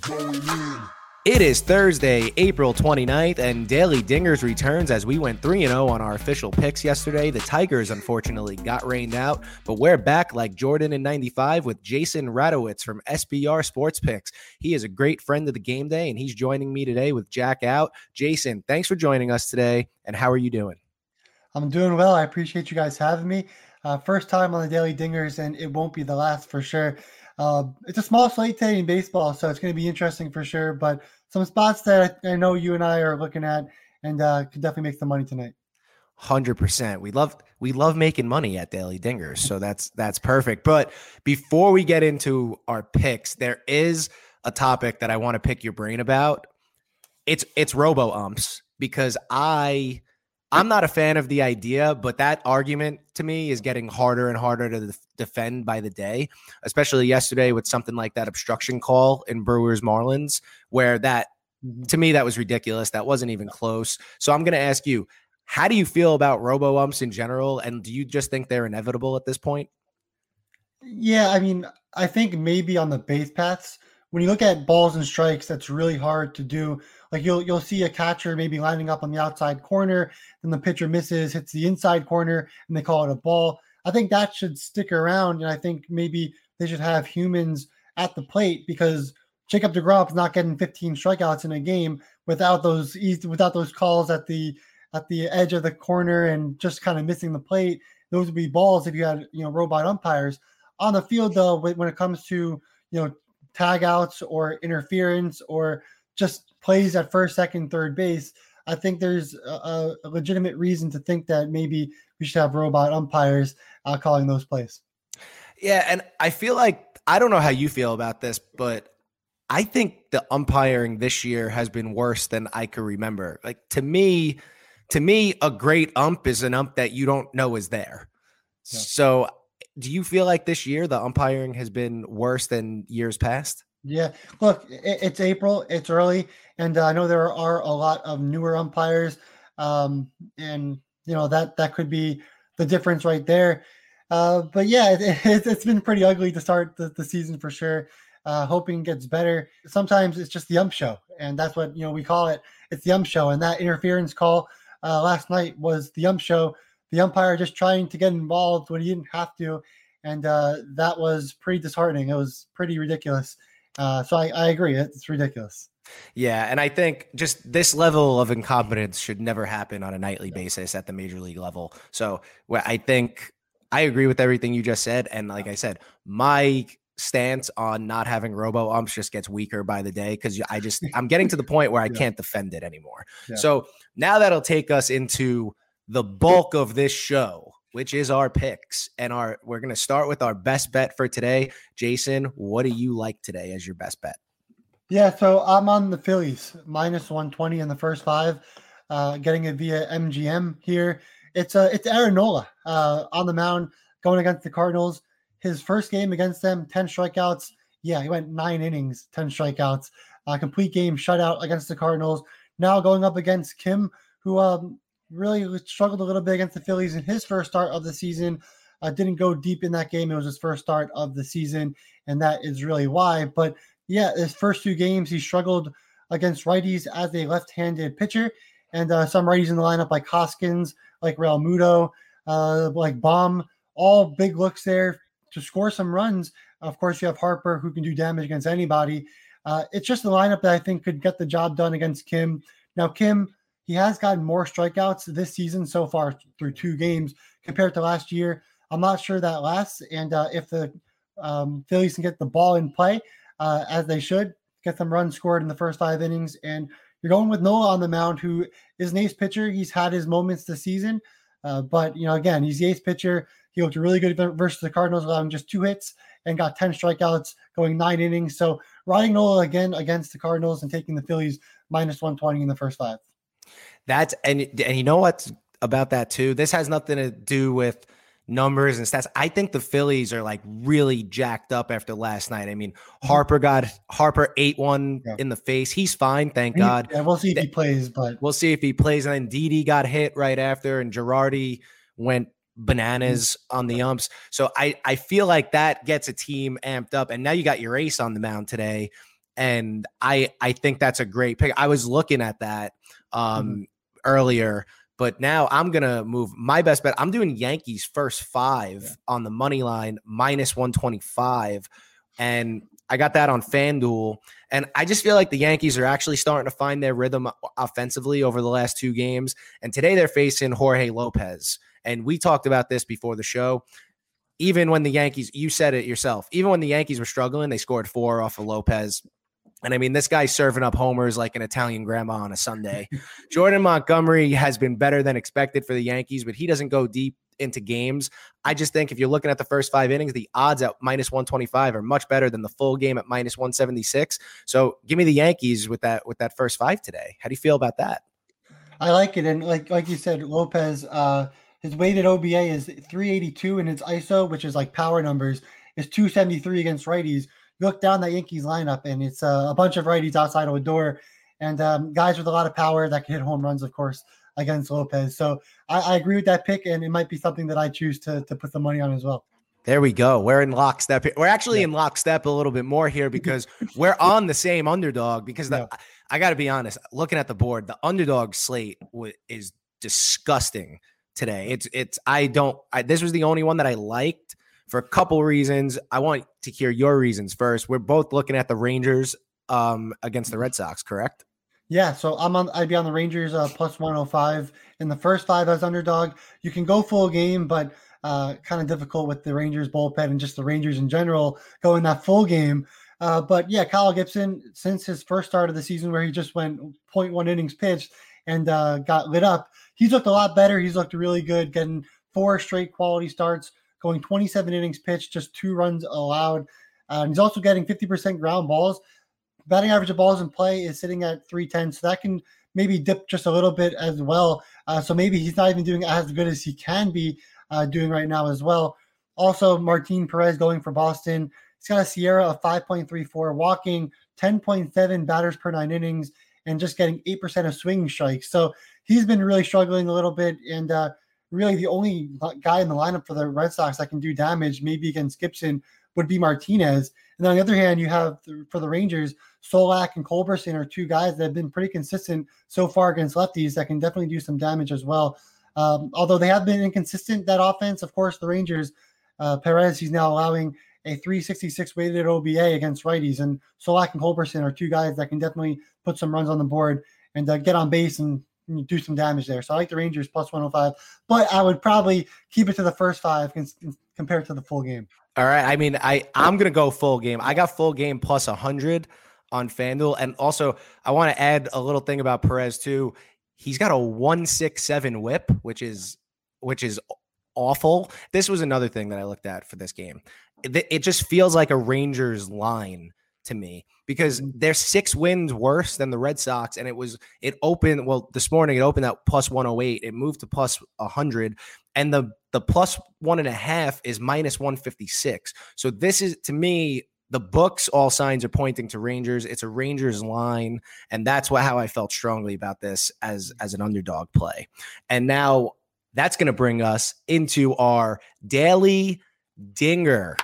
Going in. It is Thursday, April 29th, and Daily Dingers returns as we went 3 0 on our official picks yesterday. The Tigers unfortunately got rained out, but we're back like Jordan in 95 with Jason Radowitz from SBR Sports Picks. He is a great friend of the game day, and he's joining me today with Jack Out. Jason, thanks for joining us today, and how are you doing? I'm doing well. I appreciate you guys having me. Uh, first time on the Daily Dingers, and it won't be the last for sure. Uh, it's a small slate today in baseball, so it's going to be interesting for sure. But some spots that I know you and I are looking at, and uh, could definitely make some money tonight. Hundred percent. We love we love making money at Daily Dingers, so that's that's perfect. But before we get into our picks, there is a topic that I want to pick your brain about. It's it's robo umps because I I'm not a fan of the idea, but that argument to me is getting harder and harder to defend by the day, especially yesterday with something like that obstruction call in Brewers Marlins, where that to me that was ridiculous. That wasn't even close. So I'm going to ask you, how do you feel about robo umps in general, and do you just think they're inevitable at this point? Yeah, I mean, I think maybe on the base paths, when you look at balls and strikes, that's really hard to do like you'll you'll see a catcher maybe lining up on the outside corner, then the pitcher misses, hits the inside corner, and they call it a ball. I think that should stick around, and I think maybe they should have humans at the plate because Jacob is not getting 15 strikeouts in a game without those without those calls at the at the edge of the corner and just kind of missing the plate. Those would be balls if you had you know robot umpires on the field. Though when it comes to you know tagouts or interference or just plays at first, second, third base, I think there's a, a legitimate reason to think that maybe we should have robot umpires uh, calling those plays. Yeah, and I feel like I don't know how you feel about this, but I think the umpiring this year has been worse than I could remember. Like to me, to me, a great ump is an ump that you don't know is there. Yeah. So, do you feel like this year the umpiring has been worse than years past? Yeah, look, it's April, it's early, and uh, I know there are a lot of newer umpires, um, and you know that that could be the difference right there. Uh, but yeah, it, has been pretty ugly to start the, the season for sure. Uh, hoping gets better. Sometimes it's just the ump show, and that's what you know we call it. It's the ump show, and that interference call uh, last night was the ump show. The umpire just trying to get involved when he didn't have to, and uh, that was pretty disheartening. It was pretty ridiculous. Uh, so I, I agree. It's ridiculous. Yeah, and I think just this level of incompetence should never happen on a nightly basis at the major league level. So I think I agree with everything you just said. And like I said, my stance on not having robo umps just gets weaker by the day because I just I'm getting to the point where I can't defend it anymore. Yeah. So now that'll take us into the bulk of this show which is our picks. And our we're going to start with our best bet for today. Jason, what do you like today as your best bet? Yeah, so I'm on the Phillies minus 120 in the first five, uh, getting it via MGM here. It's uh, it's Aaron Nola uh, on the mound going against the Cardinals. His first game against them, 10 strikeouts. Yeah, he went nine innings, 10 strikeouts, uh, complete game shutout against the Cardinals. Now going up against Kim, who um, really struggled a little bit against the Phillies in his first start of the season. Uh, didn't go deep in that game. It was his first start of the season, and that is really why. But yeah, his first two games, he struggled against righties as a left-handed pitcher, and uh, some righties in the lineup like Hoskins, like Realmuto, uh, like Bohm, all big looks there to score some runs. Of course, you have Harper who can do damage against anybody. Uh, it's just the lineup that I think could get the job done against Kim. Now, Kim he has gotten more strikeouts this season so far through two games compared to last year. I'm not sure that lasts. And uh, if the um, Phillies can get the ball in play uh, as they should, get some runs scored in the first five innings, and you're going with Nola on the mound, who is an ace pitcher. He's had his moments this season, uh, but you know, again, he's the ace pitcher. He looked really good versus the Cardinals, allowing just two hits and got 10 strikeouts, going nine innings. So riding Nola again against the Cardinals and taking the Phillies minus 120 in the first five. That's and and you know what's about that too. This has nothing to do with numbers and stats. I think the Phillies are like really jacked up after last night. I mean, mm-hmm. Harper got Harper ate one yeah. in the face. He's fine, thank God. Yeah, we'll see if he plays, but we'll see if he plays. And then Didi got hit right after, and Girardi went bananas mm-hmm. on the umps. So I I feel like that gets a team amped up. And now you got your ace on the mound today. and I I think that's a great pick. I was looking at that um, mm-hmm. Earlier, but now I'm gonna move my best bet. I'm doing Yankees first five yeah. on the money line minus 125, and I got that on FanDuel. And I just feel like the Yankees are actually starting to find their rhythm offensively over the last two games. And today they're facing Jorge Lopez. And we talked about this before the show even when the Yankees, you said it yourself, even when the Yankees were struggling, they scored four off of Lopez. And I mean, this guy's serving up homers like an Italian grandma on a Sunday. Jordan Montgomery has been better than expected for the Yankees, but he doesn't go deep into games. I just think if you're looking at the first five innings, the odds at minus 125 are much better than the full game at minus 176. So give me the Yankees with that with that first five today. How do you feel about that? I like it. And like like you said, Lopez, uh, his weighted OBA is 382 and his ISO, which is like power numbers, is 273 against righties. Look down that Yankees lineup and it's uh, a bunch of righties outside of a door and um, guys with a lot of power that can hit home runs, of course, against Lopez. So I, I, agree with that pick, and it might be something that I choose to, to put the money on as well. There we go. We're in lockstep. We're actually yeah. in lockstep a little bit more here because we're on the same underdog. Because the, yeah. I got to be honest, looking at the board, the underdog slate is disgusting today. It's it's I don't I, this was the only one that I liked for a couple reasons. I want to hear your reasons first. We're both looking at the Rangers um against the Red Sox, correct? Yeah, so I'm on. I'd be on the Rangers uh, plus 105 in the first five as underdog. You can go full game, but uh, kind of difficult with the Rangers bullpen and just the Rangers in general going that full game. Uh, but yeah, Kyle Gibson, since his first start of the season where he just went 0.1 innings pitched and uh, got lit up, he's looked a lot better. He's looked really good, getting four straight quality starts, going 27 innings pitched, just two runs allowed. He's also getting 50% ground balls. Batting average of balls in play is sitting at 310, so that can maybe dip just a little bit as well. Uh, so maybe he's not even doing as good as he can be uh, doing right now as well. Also, Martin Perez going for Boston. He's got a SIERA of 5.34, walking 10.7 batters per nine innings, and just getting 8% of swing strikes. So he's been really struggling a little bit, and uh, really the only guy in the lineup for the Red Sox that can do damage, maybe against Gibson, would be Martinez. And then on the other hand, you have for the Rangers, Solak and Culberson are two guys that have been pretty consistent so far against lefties that can definitely do some damage as well. Um, although they have been inconsistent, that offense, of course, the Rangers, uh, Perez, he's now allowing a 366 weighted OBA against righties. And Solak and Culberson are two guys that can definitely put some runs on the board and uh, get on base and do some damage there. So I like the Rangers plus 105, but I would probably keep it to the first five compared to the full game. All right. I mean, I I'm gonna go full game. I got full game plus 100 on FanDuel, and also I want to add a little thing about Perez too. He's got a 167 WHIP, which is which is awful. This was another thing that I looked at for this game. It, it just feels like a Rangers line to me because mm-hmm. they're six wins worse than the Red Sox. And it was, it opened, well, this morning it opened at plus 108. It moved to plus 100. And the, the plus one and a half is minus 156. So this is, to me, the books, all signs are pointing to Rangers. It's a Rangers line. And that's what, how I felt strongly about this as, as an underdog play. And now that's going to bring us into our daily dinger.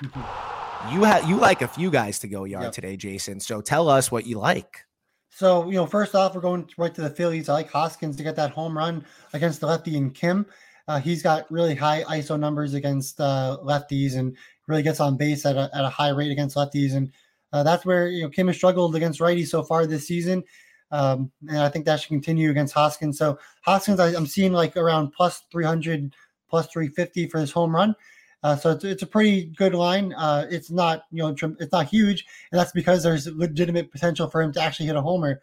You have you like a few guys to go yard yep. today, Jason. So tell us what you like. So you know, first off, we're going right to the Phillies. I like Hoskins to get that home run against the lefty and Kim. Uh, he's got really high ISO numbers against uh, lefties and really gets on base at a, at a high rate against lefties. And uh, that's where you know Kim has struggled against righties so far this season. Um, and I think that should continue against Hoskins. So Hoskins, I, am seeing like around plus 300, plus 350 for his home run. Uh, so it's, it's a pretty good line. Uh, it's not you know it's not huge, and that's because there's legitimate potential for him to actually hit a homer.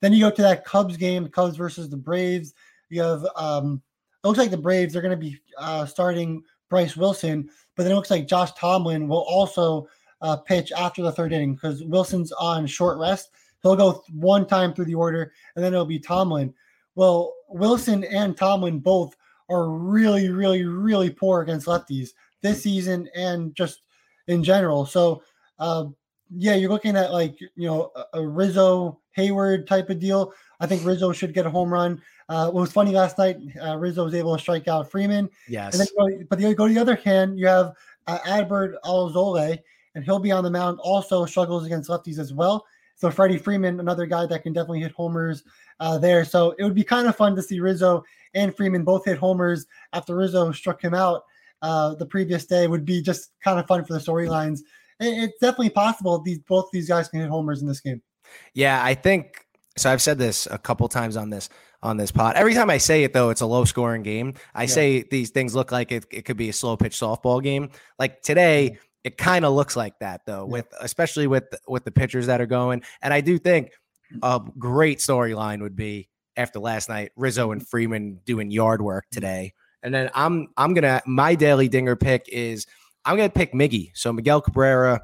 Then you go to that Cubs game, Cubs versus the Braves. You have um, it looks like the Braves they're going to be uh, starting Bryce Wilson, but then it looks like Josh Tomlin will also uh, pitch after the third inning because Wilson's on short rest. He'll go one time through the order, and then it'll be Tomlin. Well, Wilson and Tomlin both are really, really, really poor against lefties this season and just in general. So, uh, yeah, you're looking at like you know a, Rizzo Heyward type of deal. I think Rizzo should get a home run. Uh, what was funny last night, uh, Rizzo was able to strike out Freeman. Yes. And then, but the, go to the other hand, you have uh, Adbert Alzolay, and he'll be on the mound. Also struggles against lefties as well. So Freddie Freeman, another guy that can definitely hit homers uh, there. So it would be kind of fun to see Rizzo and Freeman both hit homers after Rizzo struck him out uh, the previous day. Would be just kind of fun for the storylines. It's definitely possible these both these guys can hit homers in this game. Yeah, I think so. I've said this a couple times on this on this pod. Every time I say it, though, it's a low scoring game. I yeah. say these things look like it, it could be a slow pitch softball game. Like today, it kind of looks like that though, yeah. with especially with with the pitchers that are going. And I do think a great storyline would be after last night, Rizzo and Freeman doing yard work today. And then I'm I'm gonna my daily dinger pick is I'm gonna pick Miggy. So Miguel Cabrera.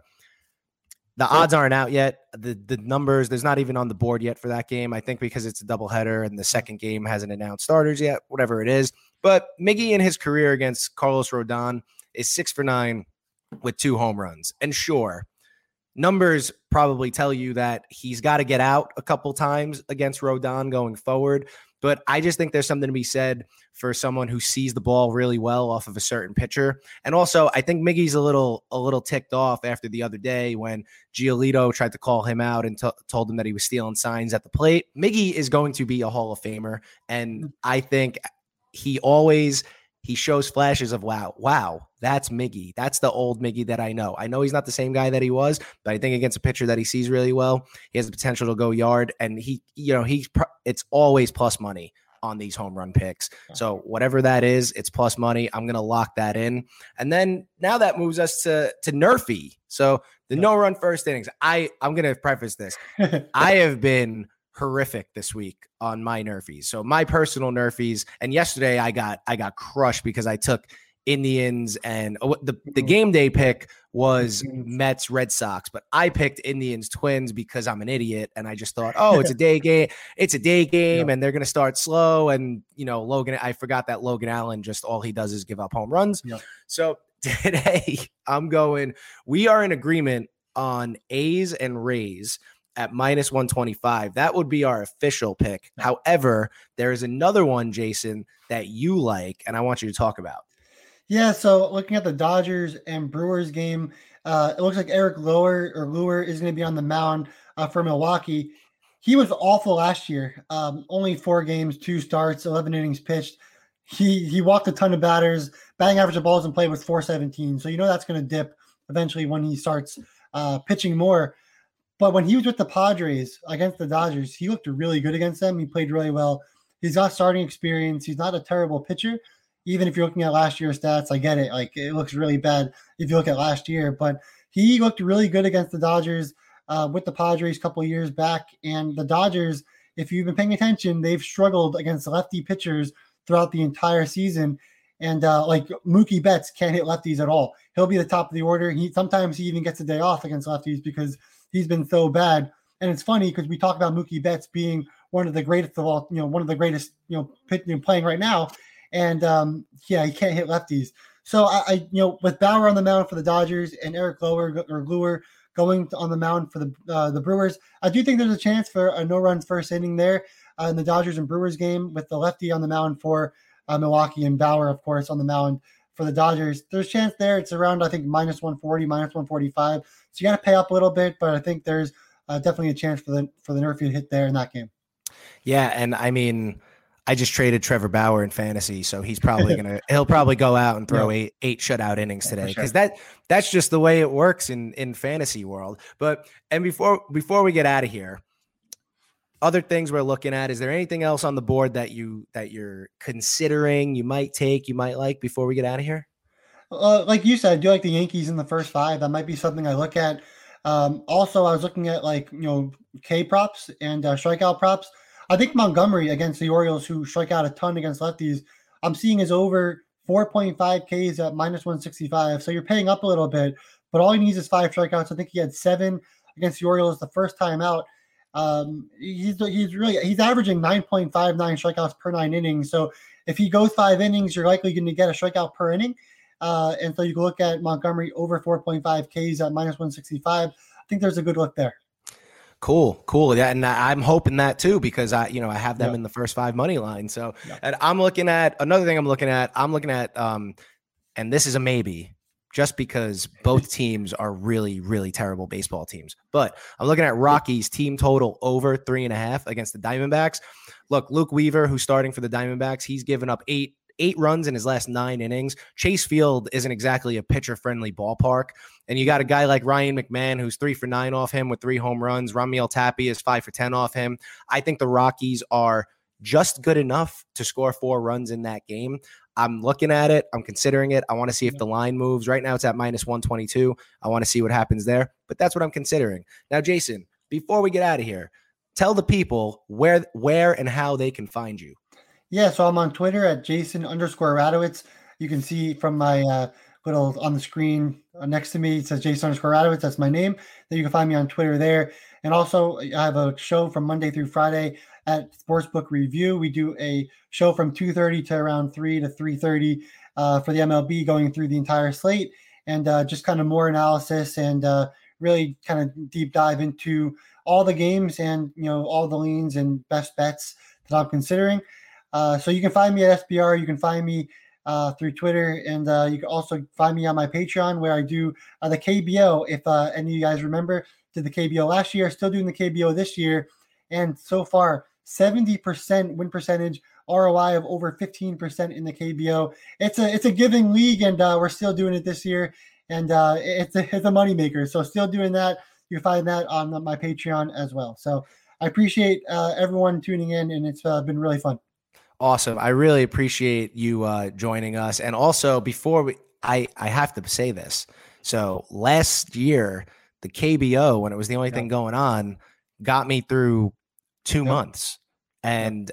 The odds aren't out yet. The the numbers there's not even on the board yet for that game. I think because it's a doubleheader and the second game hasn't announced starters yet. Whatever it is, but Miggy in his career against Carlos Rodon is six for nine with two home runs. And sure, numbers probably tell you that he's got to get out a couple times against Rodon going forward. But I just think there's something to be said for someone who sees the ball really well off of a certain pitcher. And also, I think Miggy's a little a little ticked off after the other day when Giolito tried to call him out and t- told him that he was stealing signs at the plate. Miggy is going to be a Hall of Famer, and mm. I think he always he shows flashes of wow, wow, that's Miggy. That's the old Miggy that I know. I know he's not the same guy that he was, but I think against a pitcher that he sees really well, he has the potential to go yard. And he, you know, he's it's always plus money on these home run picks. So whatever that is, it's plus money. I'm gonna lock that in. And then now that moves us to to Nerfy. So the no run first innings. I I'm gonna preface this. I have been horrific this week on my nerfies. So my personal nerfies, and yesterday I got I got crushed because I took Indians and oh, the the mm-hmm. game day pick was Mets Red Sox, but I picked Indians Twins because I'm an idiot and I just thought, oh, it's a day game, it's a day game, and they're gonna start slow. And you know, Logan, I forgot that Logan Allen just all he does is give up home runs. So today I'm going. We are in agreement on A's and Rays at minus 125. That would be our official pick. However, there is another one, Jason, that you like, and I want you to talk about. Yeah, so looking at the Dodgers and Brewers game, uh, it looks like Eric Lower or Lure is going to be on the mound uh, for Milwaukee. He was awful last year. Um, only four games, two starts, 11 innings pitched. He he walked a ton of batters. Batting average of balls in play was 417. So you know that's going to dip eventually when he starts uh, pitching more. But when he was with the Padres against the Dodgers, he looked really good against them. He played really well. He's got starting experience. He's not a terrible pitcher. Even if you're looking at last year's stats, I get it. Like it looks really bad if you look at last year, but he looked really good against the Dodgers uh, with the Padres a couple years back. And the Dodgers, if you've been paying attention, they've struggled against lefty pitchers throughout the entire season. And uh, like Mookie Betts can't hit lefties at all. He'll be the top of the order. He sometimes he even gets a day off against lefties because he's been so bad. And it's funny because we talk about Mookie Betts being one of the greatest of all, you know, one of the greatest, you know, playing right now. And um, yeah, he can't hit lefties. So I, I, you know, with Bauer on the mound for the Dodgers and Eric Lower or Gluer going on the mound for the uh, the Brewers, I do think there's a chance for a no runs first inning there uh, in the Dodgers and Brewers game with the lefty on the mound for uh, Milwaukee and Bauer, of course, on the mound for the Dodgers. There's a chance there. It's around, I think, minus 140, minus 145. So you got to pay up a little bit, but I think there's uh, definitely a chance for the for the Nerfy to hit there in that game. Yeah, and I mean, I just traded Trevor Bauer in fantasy, so he's probably gonna he'll probably go out and throw yeah. eight eight shutout innings today because sure. that that's just the way it works in in fantasy world. But and before before we get out of here, other things we're looking at. Is there anything else on the board that you that you're considering you might take, you might like before we get out of here? Uh, like you said, I do like the Yankees in the first five. That might be something I look at. Um, also, I was looking at like you know K props and uh, strikeout props. I think Montgomery against the Orioles, who strike out a ton against lefties, I'm seeing is over 4.5 Ks at minus 165. So you're paying up a little bit, but all he needs is five strikeouts. I think he had seven against the Orioles the first time out. Um, he's he's really he's averaging 9.59 strikeouts per nine innings. So if he goes five innings, you're likely going to get a strikeout per inning. Uh, and so you can look at Montgomery over 4.5 Ks at minus 165. I think there's a good look there. Cool, cool. Yeah, and I'm hoping that too because I, you know, I have them in the first five money line. So, and I'm looking at another thing. I'm looking at. I'm looking at, um, and this is a maybe. Just because both teams are really, really terrible baseball teams. But I'm looking at Rockies team total over three and a half against the Diamondbacks. Look, Luke Weaver, who's starting for the Diamondbacks, he's given up eight eight runs in his last nine innings. Chase Field isn't exactly a pitcher friendly ballpark. And you got a guy like Ryan McMahon who's three for nine off him with three home runs. Raimel Tapia is five for 10 off him. I think the Rockies are just good enough to score four runs in that game. I'm looking at it. I'm considering it. I want to see if the line moves. Right now, it's at minus 122. I want to see what happens there, but that's what I'm considering. Now, Jason, before we get out of here, tell the people where, where, and how they can find you. Yeah, so I'm on Twitter at Jason underscore Radowitz. You can see from my uh, little on the screen uh, next to me, it says Jason underscore Radowitz. That's my name. Then you can find me on Twitter there. And also, I have a show from Monday through Friday at Sportsbook Review. We do a show from 2:30 to around 3 to 3:30 uh, for the MLB, going through the entire slate and uh, just kind of more analysis and uh, really kind of deep dive into all the games and you know all the leans and best bets that I'm considering. Uh, so you can find me at SBR. You can find me uh, through Twitter, and uh, you can also find me on my Patreon where I do uh, the KBO. If uh, any of you guys remember, did the KBO last year, still doing the KBO this year, and so far 70% win percentage, ROI of over 15% in the KBO. It's a it's a giving league, and uh, we're still doing it this year, and uh, it's a it's a moneymaker. So still doing that. You find that on my Patreon as well. So I appreciate uh, everyone tuning in, and it's uh, been really fun. Awesome. I really appreciate you uh, joining us. And also, before we, I I have to say this. So last year, the KBO, when it was the only yeah. thing going on, got me through two yeah. months and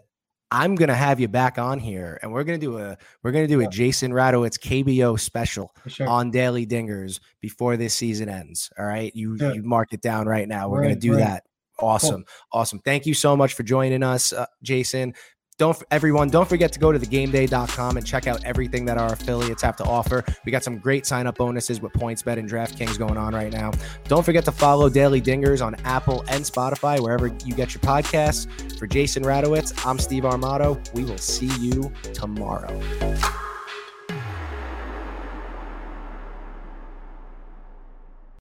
I'm gonna have you back on here, and we're gonna do a we're gonna do a Jason Radowitz KBO special sure. on Daily Dingers before this season ends. All right, you you mark it down right now. We're right, gonna do right. that. Awesome, cool. awesome. Thank you so much for joining us, uh, Jason. Don't everyone, don't forget to go to thegameday.com and check out everything that our affiliates have to offer. We got some great sign up bonuses with PointsBet and DraftKings going on right now. Don't forget to follow Daily Dingers on Apple and Spotify, wherever you get your podcasts. For Jason Radowitz, I'm Steve Armato. We will see you tomorrow.